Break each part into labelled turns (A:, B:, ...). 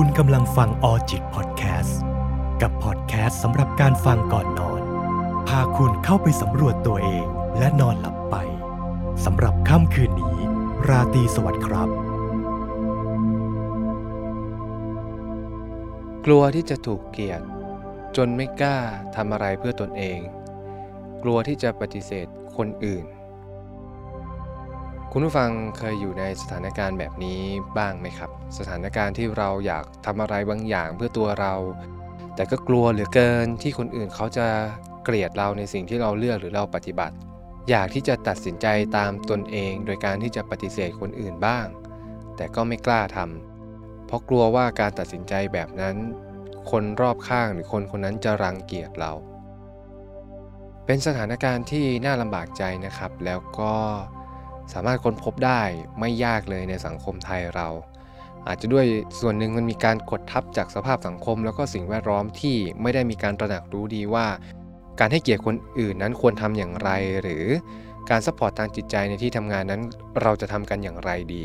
A: คุณกำลังฟังออจิตพอดแคสต์กับพอดแคสต์สำหรับการฟังก่อนนอน พาคุณเข้าไปสำรวจตัวเองและนอนหลับไปสำหรับค่ำคืนนี้ ราตรีสวัสดิ์ครับ
B: กลัวที่จะถูกเกลียด จนไม่กล้าทำอะไรเพื่อตนเอง กลัวที่จะปฏิเสธคนอื่น คุณผู้ฟังเคยอยู่ในสถานการณ์แบบนี้บ้างไหมครับ สถานการณ์ที่เราอยากทำอะไรบางอย่างเพื่อตัวเรา แต่ก็กลัวเหลือเกินที่คนอื่นเขาจะเกลียดเราในสิ่งที่เราเลือกหรือเราปฏิบัติ อยากที่จะตัดสินใจตามตนเอง โดยการที่จะปฏิเสธคนอื่นบ้าง แต่ก็ไม่กล้าทำเพราะกลัวว่าการตัดสินใจแบบนั้น คนรอบข้างหรือคนคนนั้นจะรังเกียจเรา เป็นสถานการณ์ที่น่าลำบากใจนะครับ แล้วก็ สามารถค้นพบได้ไม่ยากเลยในสังคมไทยเรา อาจจะด้วยส่วนหนึ่งมันมีการกดทับจากสภาพสังคม แล้วก็สิ่งแวดล้อมที่ไม่ได้มีการตระหนักรู้ดีว่า การให้เกียรติคนอื่นนั้นควรทำอย่างไร หรือการ support ทางจิตใจในที่ทำงานนั้นเราจะทำกันอย่างไรดี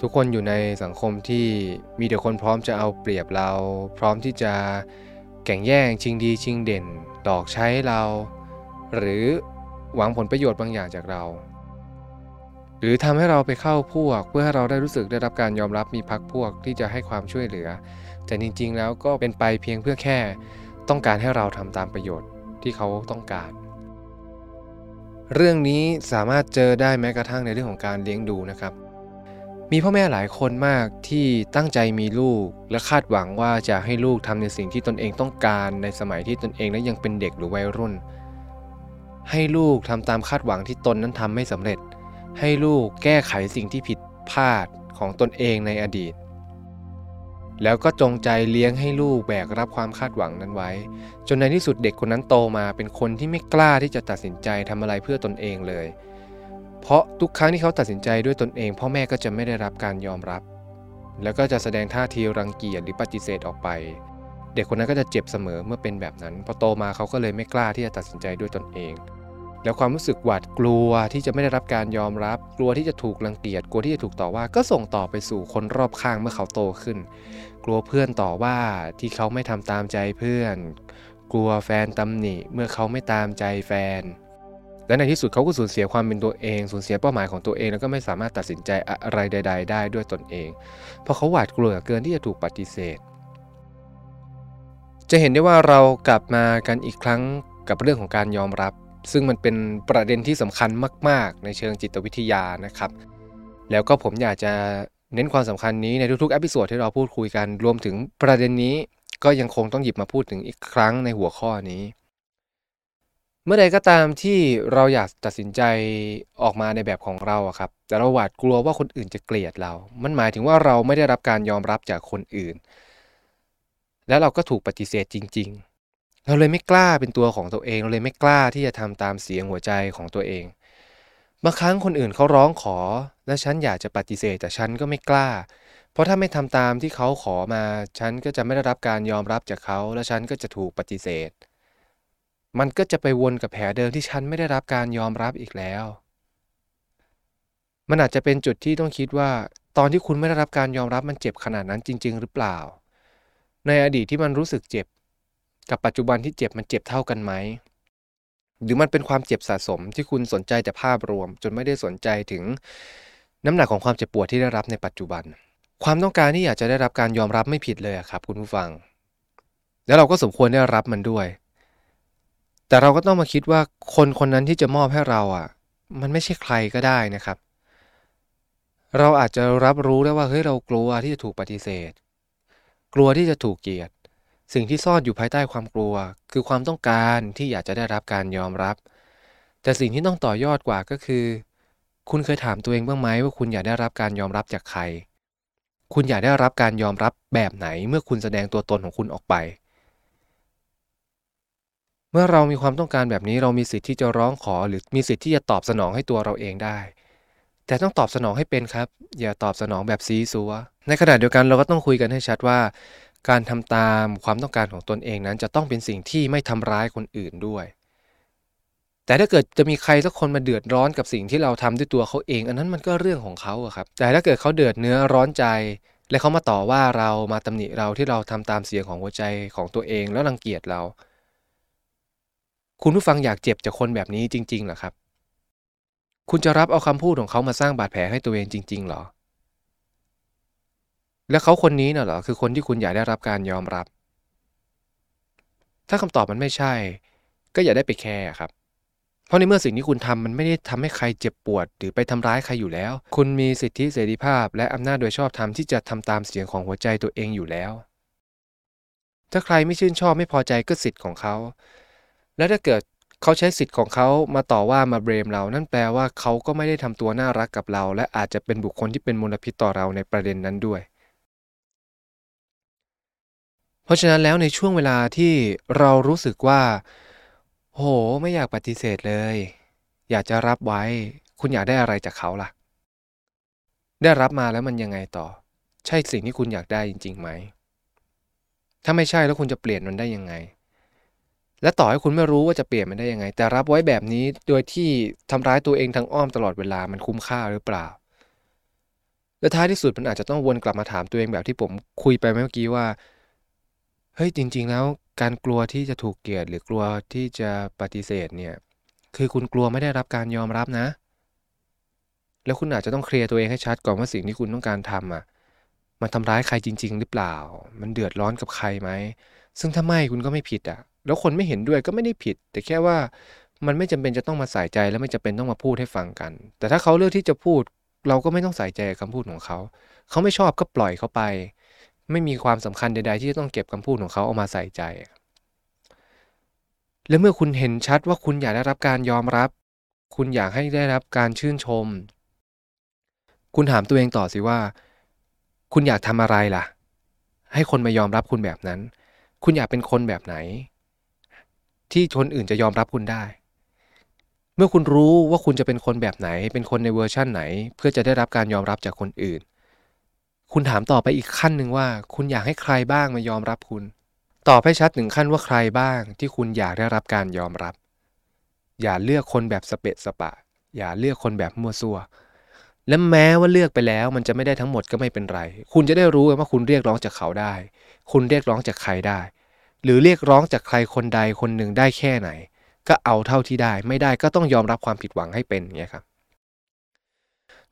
B: ทุกคนอยู่ในสังคมที่มีแต่คนพร้อมจะเอาเปรียบเรา พร้อมที่จะแข่งแย่งชิงดีชิงเด่น ดอกใช้เรา หรือหวังผลประโยชน์บางอย่างจากเรา หรือทำให้เราไปเข้าพวก เพื่อให้เราได้รู้สึกได้รับการยอมรับมีพักพวกที่จะให้ความช่วยเหลือ แต่จริง ๆ แล้วก็เป็นไปเพียงเพื่อแค่ ต้องการให้เราทำตามประโยชน์ที่เขาต้องการ เรื่องนี้สามารถเจอได้แม้กระทั่งในเรื่องของการเลี้ยงดูนะครับ มีพ่อแม่หลายคนมากที่ตั้งใจมีลูก และคาดหวังว่าจะให้ลูกทำในสิ่งที่ตนเองต้องการในสมัยที่ตนเองนั้นยังเป็นเด็กหรือวัยรุ่น ให้ลูกทำตามคาดหวังที่ตนนั้นทำไม่สำเร็จ ให้ลูกแก้ไขสิ่งที่ผิดพลาดของตนเองในอดีต แล้วก็จงใจเลี้ยงให้ลูกแบกรับความคาดหวังนั้นไว้ จนในที่สุดเด็กคนนั้นโตมาเป็นคนที่ไม่กล้าที่จะตัดสินใจทำอะไรเพื่อตนเองเลย เพราะทุกครั้งที่เขาตัดสินใจด้วยตนเอง พ่อแม่ก็จะไม่ได้รับการยอมรับ แล้วก็จะแสดงท่าทีรังเกียจหรือปฏิเสธออกไป เด็กคนนั้นก็จะเจ็บเสมอเมื่อเป็นแบบนั้นพอโตมาเขาก็เลยไม่กล้าที่จะตัดสินใจด้วยตนเอง แล้วความรู้สึกหวาดกลัวที่จะไม่ได้รับการยอมรับ กลัวที่จะถูกรังเกียจกลัวที่จะถูกต่อว่าก็ส่งต่อไปสู่คนรอบข้างเมื่อเขาโตขึ้น กลัวเพื่อนต่อว่าที่เขาไม่ทำตามใจเพื่อน กลัวแฟนตำหนิเมื่อเขาไม่ตามใจแฟน และในที่สุดเขาก็สูญเสียความเป็นตัวเอง สูญเสียเป้าหมายของตัวเอง แล้วก็ไม่สามารถตัดสินใจอะไรใด ๆ ได้ด้วยตนเอง เพราะเขาหวาดกลัวเกินที่จะถูกปฏิเสธ จะเห็นได้ว่าเรากลับมากันอีกครั้งกับเรื่องของการยอมรับ ซึ่งมันเป็นประเด็นที่สำคัญมาก ๆ ในเชิงจิตวิทยานะครับ แล้วก็ผมอยากจะเน้นความสำคัญนี้ในทุกๆอพิโซดที่เราพูดคุยกัน รวมถึงประเด็นนี้ก็ยังคงต้องหยิบมาพูดถึงอีกครั้งในหัวข้อนี้ เมื่อใดก็ตามที่เราอยากตัดสินใจออกมาในแบบของเราครับ แต่เราหวาดกลัวว่าคนอื่นจะเกลียดเรา มันหมายถึงว่าเราไม่ได้รับการยอมรับจากคนอื่น แล้วเราก็ถูกปฏิเสธจริง ๆ เราเลยไม่กล้าเป็นตัวของตัวเอง เราเลยไม่กล้าที่จะทำตามเสียงหัวใจของตัวเอง บางครั้งคนอื่นเขาร้องขอ และฉันอยากจะปฏิเสธแต่ฉันก็ไม่กล้า เพราะถ้าไม่ทำตามที่เขาขอมา ฉันก็จะไม่ได้รับการยอมรับจากเขา และฉันก็จะถูกปฏิเสธ มันก็จะไปวนกับแผลเดิมที่ฉันไม่ได้รับการยอมรับอีกแล้ว มันอาจจะเป็นจุดที่ต้องคิดว่า ตอนที่คุณไม่ได้รับการยอมรับมันเจ็บขนาดนั้นจริง ๆ หรือเปล่า ในอดีตที่มันรู้สึกเจ็บ กับปัจจุบันที่เจ็บมันเจ็บเท่ากันไหม หรือมันเป็นความเจ็บสะสมที่คุณสนใจแต่ภาพรวม จนไม่ได้สนใจถึงน้ำหนักของความเจ็บปวดที่ได้รับในปัจจุบัน ความต้องการที่อยากจะได้รับการยอมรับไม่ผิดเลยครับ คุณผู้ฟัง แล้วเราก็สมควรได้รับมันด้วย แต่เราก็ต้องมาคิดว่าคนคนนั้นที่จะมอบให้เราอะ มันไม่ใช่ใครก็ได้นะครับ เราอาจจะรับรู้ได้ว่าเฮ้ยเรากลัวที่จะถูกปฏิเสธ กลัวที่จะถูกเกลียด สิ่งที่ซ่อนอยู่ภายใต้ความกลัว คือความต้องการที่อยากจะได้รับการยอมรับ แต่สิ่งที่ต้องต่อยอดกว่าก็คือ คุณเคยถามตัวเองบ้างไหมว่าคุณอยากได้รับการยอมรับจากใคร คุณอยากได้รับการยอมรับแบบไหนเมื่อคุณแสดงตัวตนของคุณออกไป เมื่อเรามีความต้องการแบบนี้เรามีสิทธิ์ที่จะร้องขอ หรือมีสิทธิ์ที่จะตอบสนองให้ตัวเราเองได้ แต่ต้องตอบสนองให้เป็นครับ อย่าตอบสนองแบบซีซัวในขณะเดียวกันเราก็ต้องคุยกันให้ชัดว่า การทำตามความต้องการของตนเองนั้น จะต้องเป็นสิ่งที่ไม่ทำร้ายคนอื่นด้วย แต่ถ้าเกิดจะมีใครสักคนมาเดือดร้อนกับสิ่งที่เราทำด้วยตัวเขาเอง อันนั้นมันก็เรื่องของเขาครับ แต่ถ้าเกิดเขาเดือดเนื้อร้อนใจ และเขามาต่อว่าเรามาตำหนิเราที่เราทำตามเสียงของหัวใจของตัวเองแล้วรังเกียจเรา คุณผู้ฟังอยากเจ็บจากคนแบบนี้จริงๆหรอครับ คุณจะรับเอาคำพูดของเขามาสร้างบาดแผลให้ตัวเองจริงๆหรอ และเขาคนนี้น่ะเหรอคือคนที่คุณอยากได้รับการยอมรับ ถ้าคำตอบมันไม่ใช่ ก็อย่าได้ไปแคร์ครับ เพราะในเมื่อสิ่งที่คุณทำมันไม่ได้ทำให้ใครเจ็บปวด หรือไปทำร้ายใครอยู่แล้ว คุณมีสิทธิเสรีภาพ และอำนาจโดยชอบธรรมที่จะทำตามเสียงของหัวใจตัวเองอยู่แล้ว ถ้าใครไม่ชื่นชอบไม่พอใจก็สิทธิ์ของเขา และถ้าเกิดเขาใช้สิทธิ์ของเขามาต่อว่ามาเบรมเรา นั่นแปลว่าเขาก็ไม่ได้ทำตัวน่ารักกับเรา และอาจจะเป็นบุคคลที่เป็นมลพิษต่อเราในประเด็นนั้นด้วย เพ ราะฉะนั้นแล้วในช่วงเวลาที่เรารู้สึกว่า โห ไม่อยากปฏิเสธเลย อยากจะรับไว้ คุณอยากได้อะไรจากเขาล่ะ ได้รับมาแล้วมันยังไงต่อ ใช่สิ่งที่คุณอยากได้จริงๆไหม ถ้าไม่ใช่แล้วคุณจะเปลี่ยนมันได้ยังไง และต่อให้คุณไม่รู้ว่าจะเปลี่ยนมันได้ยังไง แต่รับไว้แบบนี้โดยที่ทำร้ายตัวเองทางอ้อมตลอดเวลามันคุ้มค่าหรือเปล่า และท้ายที่สุดมันอาจจะต้องวนกลับมาถามตัวเองแบบที่ผมคุยไปเมื่อกี้ว่า เฮ้ยจริง ๆ แล้วการกลัวที่จะถูกเกลียด หรือกลัวที่จะปฏิเสธเนี่ยคือคุณกลัวไม่ได้รับการยอมรับนะ แล้วคุณอาจจะต้องเคลียร์ตัวเองให้ชัดก่อนว่าสิ่งที่คุณต้องการทำอะมันทำร้ายใครจริง ๆ หรือเปล่า มันเดือดร้อนกับใครไหม ซึ่งถ้าไม่คุณก็ไม่ผิดอะ แล้วคนไม่เห็นด้วยก็ไม่ได้ผิด แต่แค่ว่ามันไม่จำเป็นจะต้องมาใส่ใจและไม่จำเป็นต้องมาพูดให้ฟังกัน แต่ถ้าเขาเลือกที่จะพูด เราก็ไม่ต้องใส่ใจคำพูดของเขา เขาไม่ชอบก็ปล่อยเขาไป ไม่มีความสำคัญใด ๆ ที่จะต้องเก็บคำพูดของเขาเอามาใส่ใจ และเมื่อคุณเห็นชัดว่าคุณอยากได้รับการยอมรับ คุณอยากให้ได้รับการชื่นชม คุณถามตัวเองต่อสิว่า คุณอยากทำอะไรล่ะ ให้คนมายอมรับคุณแบบนั้น คุณอยากเป็นคนแบบไหน ที่คนอื่นจะยอมรับคุณได้ เมื่อคุณรู้ว่าคุณจะเป็นคนแบบไหน เป็นคนในเวอร์ชั่นไหน เพื่อจะได้รับการยอมรับจากคนอื่น คุณถามต่อไปอีกขั้นหนึ่งว่า คุณอยากให้ใครบ้างมายอมรับคุณ ตอบให้ชัดถึงขั้นว่าใครบ้างที่คุณอยากได้รับการยอมรับ อย่าเลือกคนแบบสเปะสปะ อย่าเลือกคนแบบมั่วซั่ว และแม้ว่าเลือกไปแล้วมันจะไม่ได้ทั้งหมดก็ไม่เป็นไร คุณจะได้รู้ว่าคุณเรียกร้องจากเขาได้ คุณเรียกร้องจากใครได้ หรือเรียกร้องจากใครคนใดคนหนึ่งได้แค่ไหน ก็เอาเท่าที่ได้ ไม่ได้ก็ต้องยอมรับความผิดหวังให้เป็นอย่างเงี้ยครับ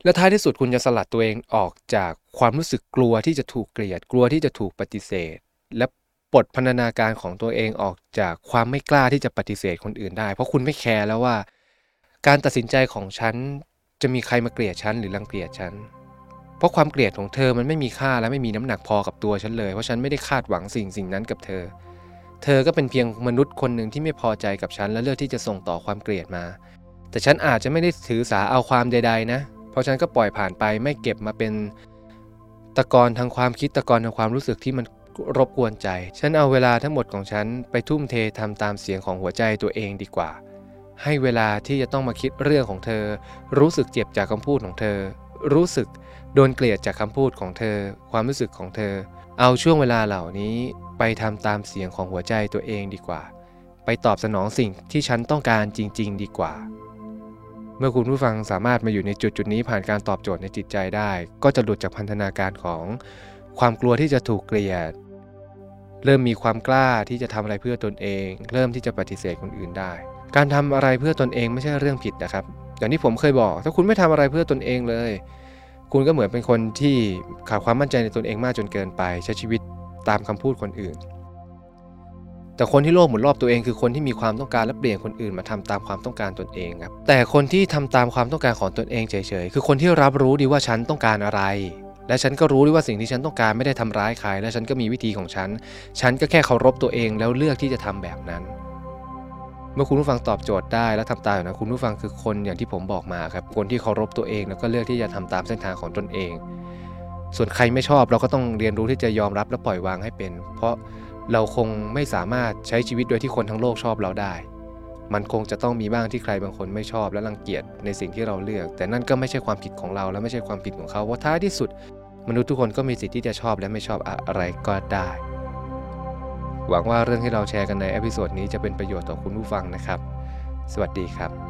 B: และท้ายที่สุดคุณจะสลัดตัวเองออกจากความรู้สึกกลัวที่จะถูกเกลียด กลัวที่จะถูกปฏิเสธ และปลดพันธนาการของตัวเองออกจากความไม่กล้าที่จะปฏิเสธคนอื่นได้ เพราะคุณไม่แคร์แล้วว่า การตัดสินใจของฉันจะมีใครมาเกลียดฉันหรือรังเกียจฉัน เพราะความเกลียดของเธอมันไม่มีค่าและไม่มีน้ำหนักพอกับตัวฉันเลย เพราะฉันไม่ได้คาดหวังสิ่งสิ่งนั้นกับเธอ เธอก็เป็นเพียงมนุษย์คนหนึ่งที่ไม่พอใจกับฉันและเลือกที่จะส่งต่อความเกลียดมา แต่ฉันอาจจะไม่ได้ถือสาเอาความใด ๆ นะ เพราะฉันก็ปล่อยผ่านไปไม่เก็บมาเป็นตะกอนทางความคิดตะกอนทางความรู้สึกที่มันรบกวนใจ ฉันเอาเวลาทั้งหมดของฉันไปทุ่มเททำตามเสียงของหัวใจตัวเองดีกว่า ให้เวลาที่จะต้องมาคิดเรื่องของเธอ รู้สึกเจ็บจากคำพูดของเธอ รู้สึกโดนเกลียดจากคำพูดของเธอ ความรู้สึกของเธอ เอาช่วงเวลาเหล่านี้ไปทำตามเสียงของหัวใจตัวเองดีกว่า ไปตอบสนองสิ่งที่ฉันต้องการจริง ๆ ดีกว่า เมื่อคุณผู้ฟังสามารถมาอยู่ในจุดจุดนี้ผ่านการตอบโจทย์ในจิตใจได้ ก็จะหลุดจากพันธนาการของความกลัวที่จะถูกเกลียด เริ่มมีความกล้าที่จะทำอะไรเพื่อตนเอง เริ่มที่จะปฏิเสธคนอื่นได้ การทำอะไรเพื่อตนเองไม่ใช่เรื่องผิดนะครับ อย่างที่ผมเคยบอก ถ้าคุณไม่ทำอะไรเพื่อตนเองเลย คุณก็เหมือนเป็นคนที่ขาดความมั่นใจในตนเองมากจนเกินไป ใช้ชีวิตตามคำพูดคนอื่น แต่คนที่โลภหมุนรอบตัวเองคือคนที่มีความต้องการและเปลี่ยนคนอื่นมาทำตามความต้องการตนเองครับแต่คนที่ทำตามความต้องการของตนเองเฉยๆคือคนที่รับรู้ดีว่าฉันต้องการอะไร และฉันก็รู้ดีว่าสิ่งที่ฉันต้องการไม่ได้ทำร้ายใคร และฉันก็มีวิธีของฉัน ฉันก็แค่เคารพตัวเองแล้วเลือกที่จะทำแบบนั้น เมื่อคุณผู้ฟังตอบโจทย์ได้และทำตามนะคุณผู้ฟังคือคนอย่างที่ผมบอกมาครับคนที่เคารพตัวเองแล้วก็เลือกที่จะทำตามเส้นทางของตนเอง ส่วนใครไม่ชอบเราก็ต้องเรียนรู้ที่จะยอมรับและปล่อยวางให้เป็น เพราะ เราคงไม่สามารถใช้ชีวิตโดยที่คนทั้งโลกชอบเราได้ มันคงจะต้องมีบ้างที่ใครบางคนไม่ชอบและรังเกียจในสิ่งที่เราเลือก แต่นั่นก็ไม่ใช่ความผิดของเราและไม่ใช่ความผิดของเขาเพราะท้ายที่สุด มนุษย์ทุกคนก็มีสิทธิ์ที่จะชอบและไม่ชอบอะไรก็ได้ หวังว่าเรื่องที่เราแชร์กันใน episode นี้จะเป็นประโยชน์ต่อคุณผู้ฟังนะครับ สวัสดีครับ